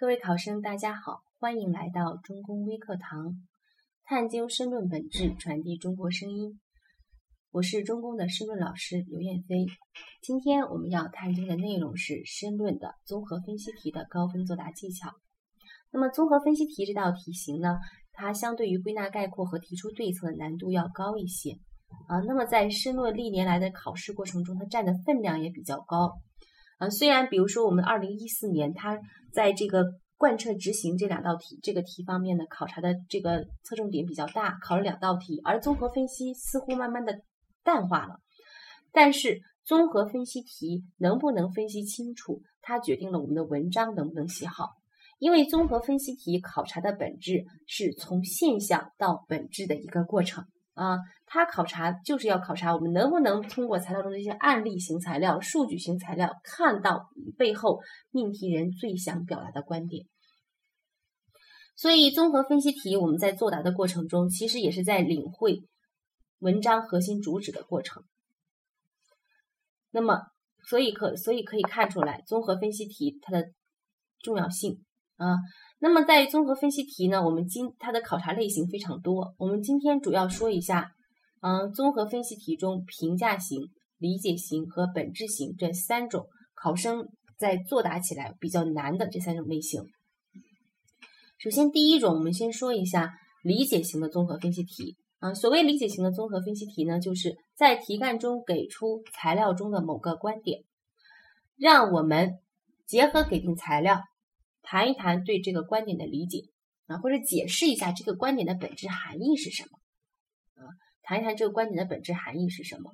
各位考生，大家好，欢迎来到中公微课堂，探究申论本质，传递中国声音。我是中公的申论老师刘艳飞。今天我们要探究的内容是申论的综合分析题的高分作答技巧。那么，综合分析题这道题型呢，它相对于归纳概括和提出对策难度要高一些啊。那么，在申论历年来的考试过程中，它占的分量也比较高。啊，虽然比如说我们二零一四年，它在这个贯彻执行这两道题这个题方面呢，考察的这个侧重点比较大，考了两道题，而综合分析似乎慢慢的淡化了。但是综合分析题能不能分析清楚，它决定了我们的文章能不能写好。因为综合分析题考察的本质是从现象到本质的一个过程。啊，它考察就是要考察我们能不能通过材料中的一些案例型材料、数据型材料，看到背后命题人最想表达的观点。所以，综合分析题我们在作答的过程中，其实也是在领会文章核心主旨的过程。那么，所以可所以可以看出来，综合分析题它的重要性啊。那么在综合分析题呢，我们今它的考察类型非常多。我们今天主要说一下，嗯，综合分析题中评价型、理解型和本质型这三种考生在作答起来比较难的这三种类型。首先，第一种，我们先说一下理解型的综合分析题。啊，所谓理解型的综合分析题呢，就是在题干中给出材料中的某个观点，让我们结合给定材料。谈一谈对这个观点的理解啊，或者解释一下这个观点的本质含义是什么啊？谈一谈这个观点的本质含义是什么？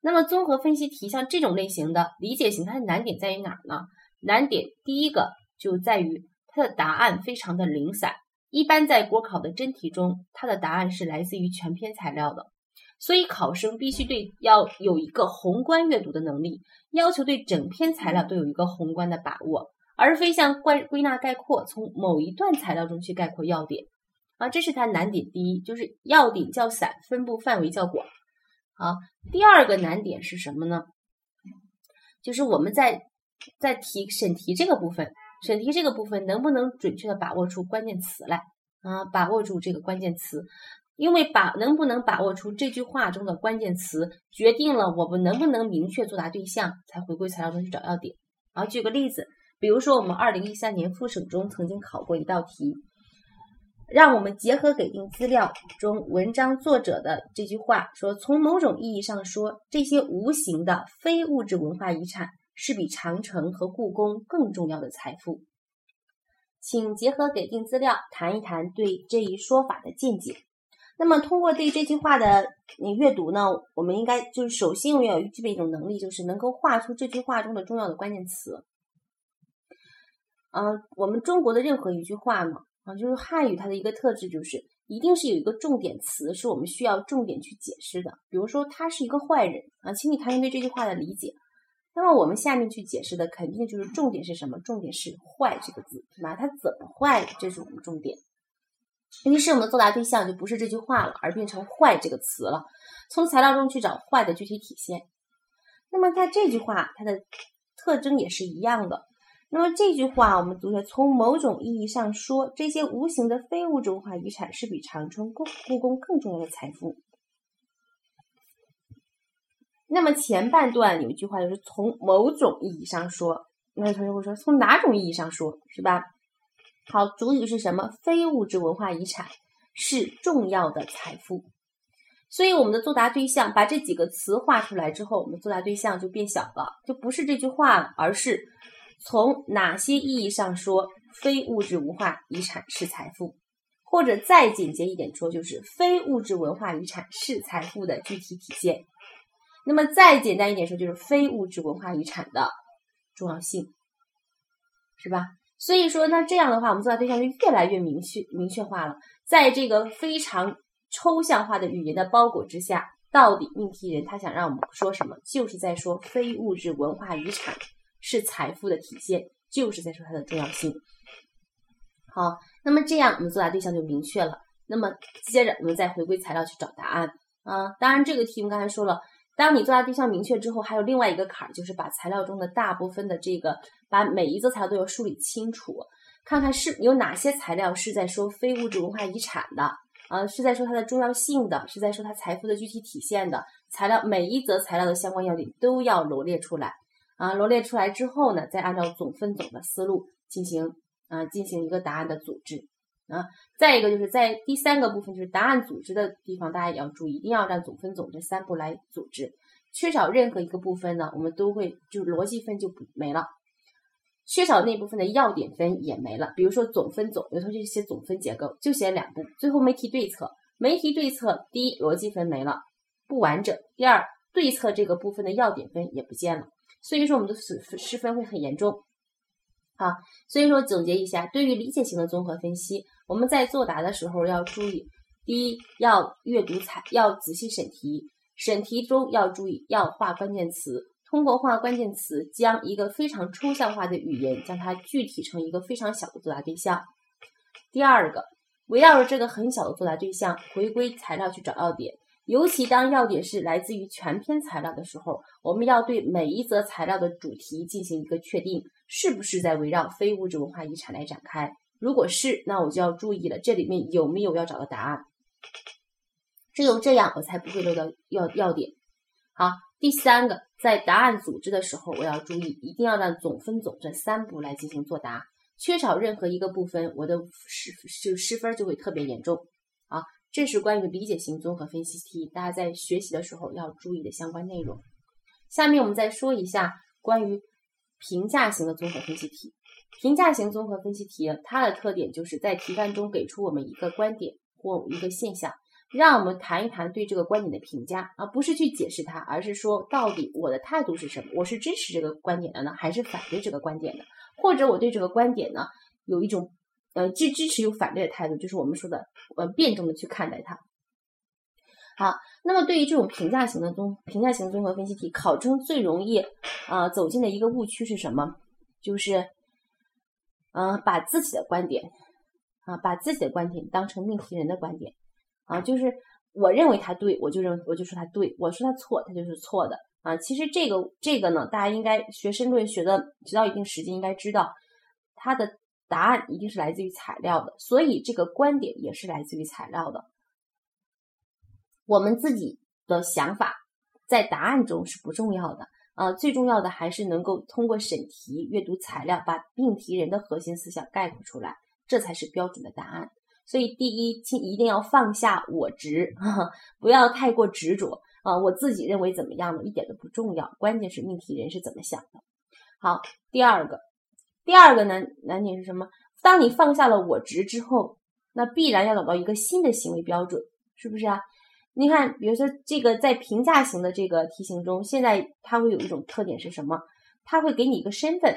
那么综合分析题像这种类型的理解型，它的难点在于哪儿呢？难点第一个就在于它的答案非常的零散。一般在国考的真题中，它的答案是来自于全篇材料的，所以考生必须对要有一个宏观阅读的能力，要求对整篇材料都有一个宏观的把握。而非像归归纳概括，从某一段材料中去概括要点啊，这是它难点第一，就是要点较散，分布范围较广。好，第二个难点是什么呢？就是我们在在题审题这个部分，审题这个部分能不能准确的把握出关键词来啊？把握住这个关键词，因为把能不能把握出这句话中的关键词，决定了我们能不能明确作答对象，才回归材料中去找要点。啊，举个例子。比如说，我们二零一三年复审中曾经考过一道题，让我们结合给定资料中文章作者的这句话说：“从某种意义上说，这些无形的非物质文化遗产是比长城和故宫更重要的财富。”请结合给定资料谈一谈对这一说法的见解。那么，通过对这句话的你阅读呢，我们应该就是首先我们要具备一种能力，就是能够画出这句话中的重要的关键词。啊，我们中国的任何一句话嘛，啊，就是汉语它的一个特质就是一定是有一个重点词，是我们需要重点去解释的。比如说他是一个坏人啊，请你谈谈对这句话的理解。那么我们下面去解释的肯定就是重点是什么？重点是“坏”这个字，对吧？它怎么坏？这是我们重点。于是我们的作答对象就不是这句话了，而变成“坏”这个词了。从材料中去找“坏”的具体体现。那么在这句话，它的特征也是一样的。那么这句话我们读下从某种意义上说，这些无形的非物质文化遗产是比长春故故宫更重要的财富。那么前半段有一句话就是从某种意义上说，那同学会说从哪种意义上说，是吧？好，主语是什么？非物质文化遗产是重要的财富。所以我们的作答对象把这几个词画出来之后，我们作答对象就变小了，就不是这句话了，而是。从哪些意义上说，非物质文化遗产是财富？或者再简洁一点说，就是非物质文化遗产是财富的具体体现。那么再简单一点说，就是非物质文化遗产的重要性，是吧？所以说，那这样的话，我们作答对象就越来越明确、明确化了。在这个非常抽象化的语言的包裹之下，到底命题人他想让我们说什么？就是在说非物质文化遗产。是财富的体现，就是在说它的重要性。好，那么这样我们作答对象就明确了。那么接着我们再回归材料去找答案啊。当然，这个题目刚才说了，当你作答对象明确之后，还有另外一个坎儿，就是把材料中的大部分的这个，把每一则材料都要梳理清楚，看看是有哪些材料是在说非物质文化遗产的，啊，是在说它的重要性的，是在说它财富的具体体现的材料，每一则材料的相关要点都要罗列出来，啊，罗列出来之后呢，再按照总分总的思路进行，啊，进行一个答案的组织。啊，再一个就是在第三个部分，就是答案组织的地方，大家也要注意，一定要按总分总这三步来组织。缺少任何一个部分呢，我们都会就是逻辑分就没了。缺少那部分的要点分也没了。比如说总分总，有同学写总分结构，就写两步，最后没提对策，没提对策，第一逻辑分没了，不完整；第二对策这个部分的要点分也不见了。所以说我们的失失分会很严重。好，所以说总结一下，对于理解型的综合分析，我们在作答的时候要注意：第一，要阅读材，要仔细审题；审题中要注意要画关键词，通过画关键词，将一个非常抽象化的语言，将它具体成一个非常小的作答对象。第二个，围绕着这个很小的作答对象，回归材料去找要点。尤其当要点是来自于全篇材料的时候，我们要对每一则材料的主题进行一个确定，是不是在围绕非物质文化遗产来展开？如果是，那我就要注意了，这里面有没有要找的答案？只有这样，我才不会漏掉要要点。好，第三个，在答案组织的时候，我要注意，一定要让总分总这三步来进行作答，缺少任何一个部分，我的失就失分就会特别严重。这是关于理解型综合分析题，大家在学习的时候要注意的相关内容。下面我们再说一下关于评价型的综合分析题。评价型综合分析题，它的特点就是在题干中给出我们一个观点或一个现象，让我们谈一谈对这个观点的评价，而不是去解释它，而是说到底我的态度是什么？我是支持这个观点的呢，还是反对这个观点的？或者我对这个观点呢有一种？呃，既支持又反对的态度，就是我们说的呃辩证的去看待它。好，那么对于这种评价型的综评价型综合分析题，考生最容易啊走进的一个误区是什么？就是嗯把自己的观点啊把自己的观点当成命题人的观点啊，就是我认为他对，我就认我就说他对，我说他错，他就是错的啊。其实这个这个呢，大家应该学申论学的学到一定时间，应该知道他的。答案一定是来自于材料的，所以这个观点也是来自于材料的。我们自己的想法在答案中是不重要的，呃，最重要的还是能够通过审题、阅读材料，把命题人的核心思想概括出来，这才是标准的答案。所以，第一，请一定要放下我执，不要太过执着啊！我自己认为怎么样呢？一点都不重要，关键是命题人是怎么想的。好，第二个。第二个难难点是什么？当你放下了我执之后，那必然要找到一个新的行为标准，是不是啊？你看，比如说这个在评价型的这个题型中，现在它会有一种特点是什么？它会给你一个身份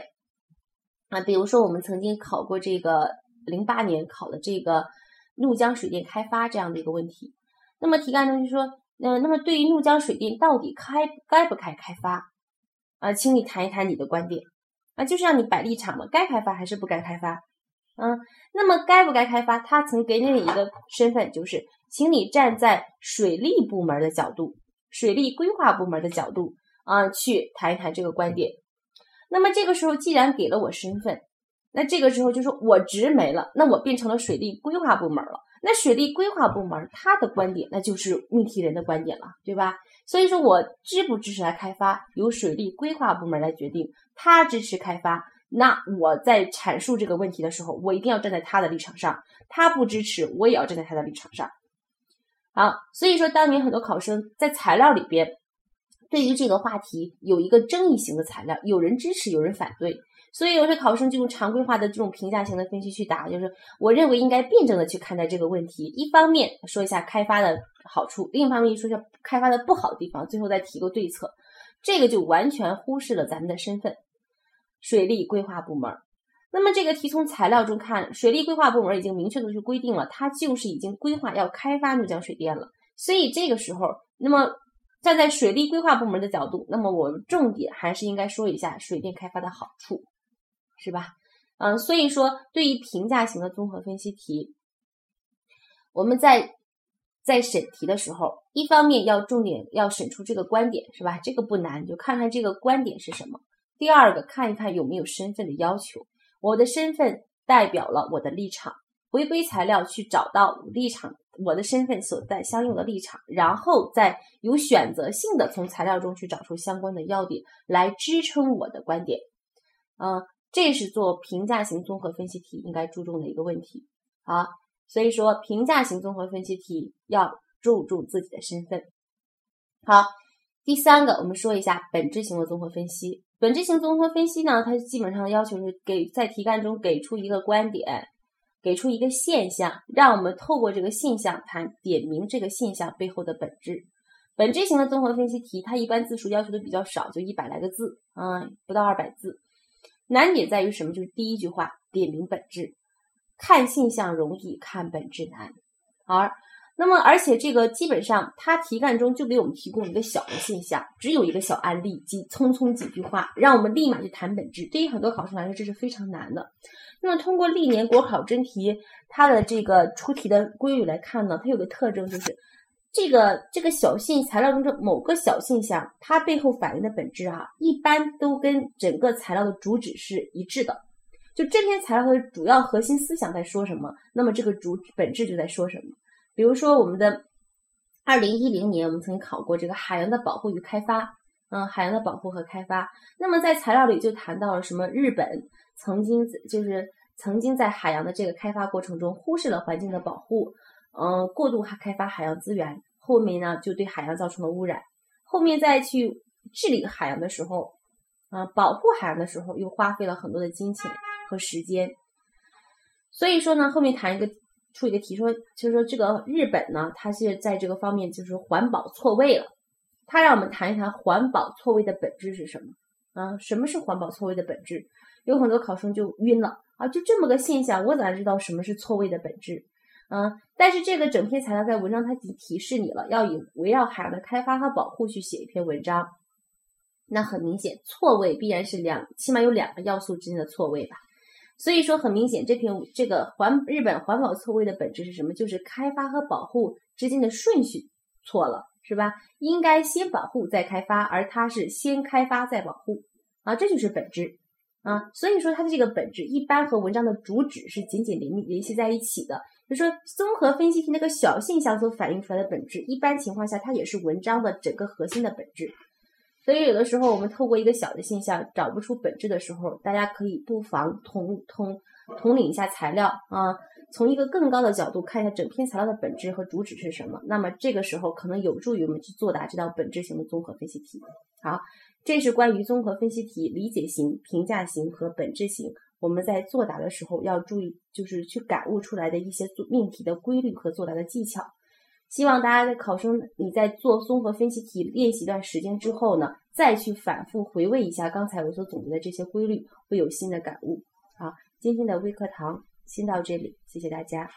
啊，比如说我们曾经考过这个零八年考的这个怒江水电开发这样的一个问题。那么题干中就说，嗯，那么对于怒江水电到底开该不该开发啊？请你谈一谈你的观点。啊，就是让你摆立场嘛，该开发还是不该开发？嗯，那么该不该开发？他曾给你一个身份，就是请你站在水利部门的角度、水利规划部门的角度啊，去谈一谈这个观点。那么这个时候，既然给了我身份，那这个时候就是我职没了，那我变成了水利规划部门了。那水利规划部门他的观点，那就是命题人的观点了，对吧？所以说我支不支持来开发，由水利规划部门来决定。他支持开发，那我在阐述这个问题的时候，我一定要站在他的立场上。他不支持，我也要站在他的立场上。好，所以说当年很多考生在材料里边，对于这个话题有一个争议型的材料，有人支持，有人反对。所以有些考生就用常规化的这种评价型的分析去答，就是我认为应该辩证的去看待这个问题。一方面说一下开发的好处，另一方面说一下开发的不好的地方，最后再提个对策。这个就完全忽视了咱们的身份，水利规划部门。那么这个题从材料中看，水利规划部门已经明确的去规定了，它就是已经规划要开发怒江水电了。所以这个时候，那么站在水利规划部门的角度，那么我们重点还是应该说一下水电开发的好处。是吧？嗯，所以说，对于评价型的综合分析题，我们在在审题的时候，一方面要重点要审出这个观点，是吧？这个不难，就看看这个观点是什么。第二个，看一看有没有身份的要求，我的身份代表了我的立场。回归材料去找到立场，我的身份所在相应的立场，然后再有选择性的从材料中去找出相关的要点来支撑我的观点。嗯，这是做评价型综合分析题应该注重的一个问题。好，所以说评价型综合分析题要注重自己的身份。好，第三个我们说一下本质型的综合分析。本质型综合分析呢，它基本上要求是给在题干中给出一个观点。给出一个现象，让我们透过这个现象谈点明这个现象背后的本质。本质型的综合分析题，它一般字数要求的比较少，就一百来个字，嗯，不到二百字。难点在于什么？就是第一句话点明本质，看现象容易，看本质难。而那么，而且这个基本上，它题干中就给我们提供一个小的现象，只有一个小案例，即匆匆几句话，让我们立马去谈本质。对于很多考生来说，这是非常难的。那么，通过历年国考真题，它的这个出题的规律来看呢，它有个特征，就是这个这个小信材料中的某个小现象，它背后反映的本质啊，一般都跟整个材料的主旨是一致的。就这篇材料的主要核心思想在说什么，那么这个主本质就在说什么。比如说，我们的二零一零年，我们曾经考过这个海洋的保护与开发，嗯，海洋的保护和开发。那么在材料里就谈到了什么？日本。曾经就是曾经在海洋的这个开发过程中忽视了环境的保护，嗯，过度开开发海洋资源，后面呢就对海洋造成了污染。后面再去治理海洋的时候，啊，保护海洋的时候又花费了很多的金钱和时间。所以说呢，后面谈一个出一个题说，就是说这个日本呢，它是在这个方面就是环保错位了。他让我们谈一谈环保错位的本质是什么？啊，什么是环保错位的本质？有很多考生就晕了啊！就这么个现象，我咋知道什么是错位的本质？嗯，但是这个整篇材料在文章它提提示你了，要以围绕海洋的开发和保护去写一篇文章。那很明显，错位必然是两，起码有两个要素之间的错位吧。所以说，很明显，这篇这个环日本环保错位的本质是什么？就是开发和保护之间的顺序错了，是吧？应该先保护再开发，而它是先开发再保护啊，这就是本质。啊，所以说它的这个本质一般和文章的主旨是紧紧联联系在一起的。就说综合分析题那个小现象所反映出来的本质，一般情况下它也是文章的整个核心的本质。所以有的时候我们透过一个小的现象找不出本质的时候，大家可以不妨统统统领一下材料啊，从一个更高的角度看一下整篇材料的本质和主旨是什么。那么这个时候可能有助于我们去作答这道本质型的综合分析题。好。这是关于综合分析题理解型、评价型和本质型，我们在作答的时候要注意，就是去感悟出来的一些做命题的规律和作答的技巧。希望大家的考生你在做综合分析题练习一段时间之后呢，再去反复回味一下刚才我所总结的这些规律，会有新的感悟。好，今天的微课堂先到这里，谢谢大家。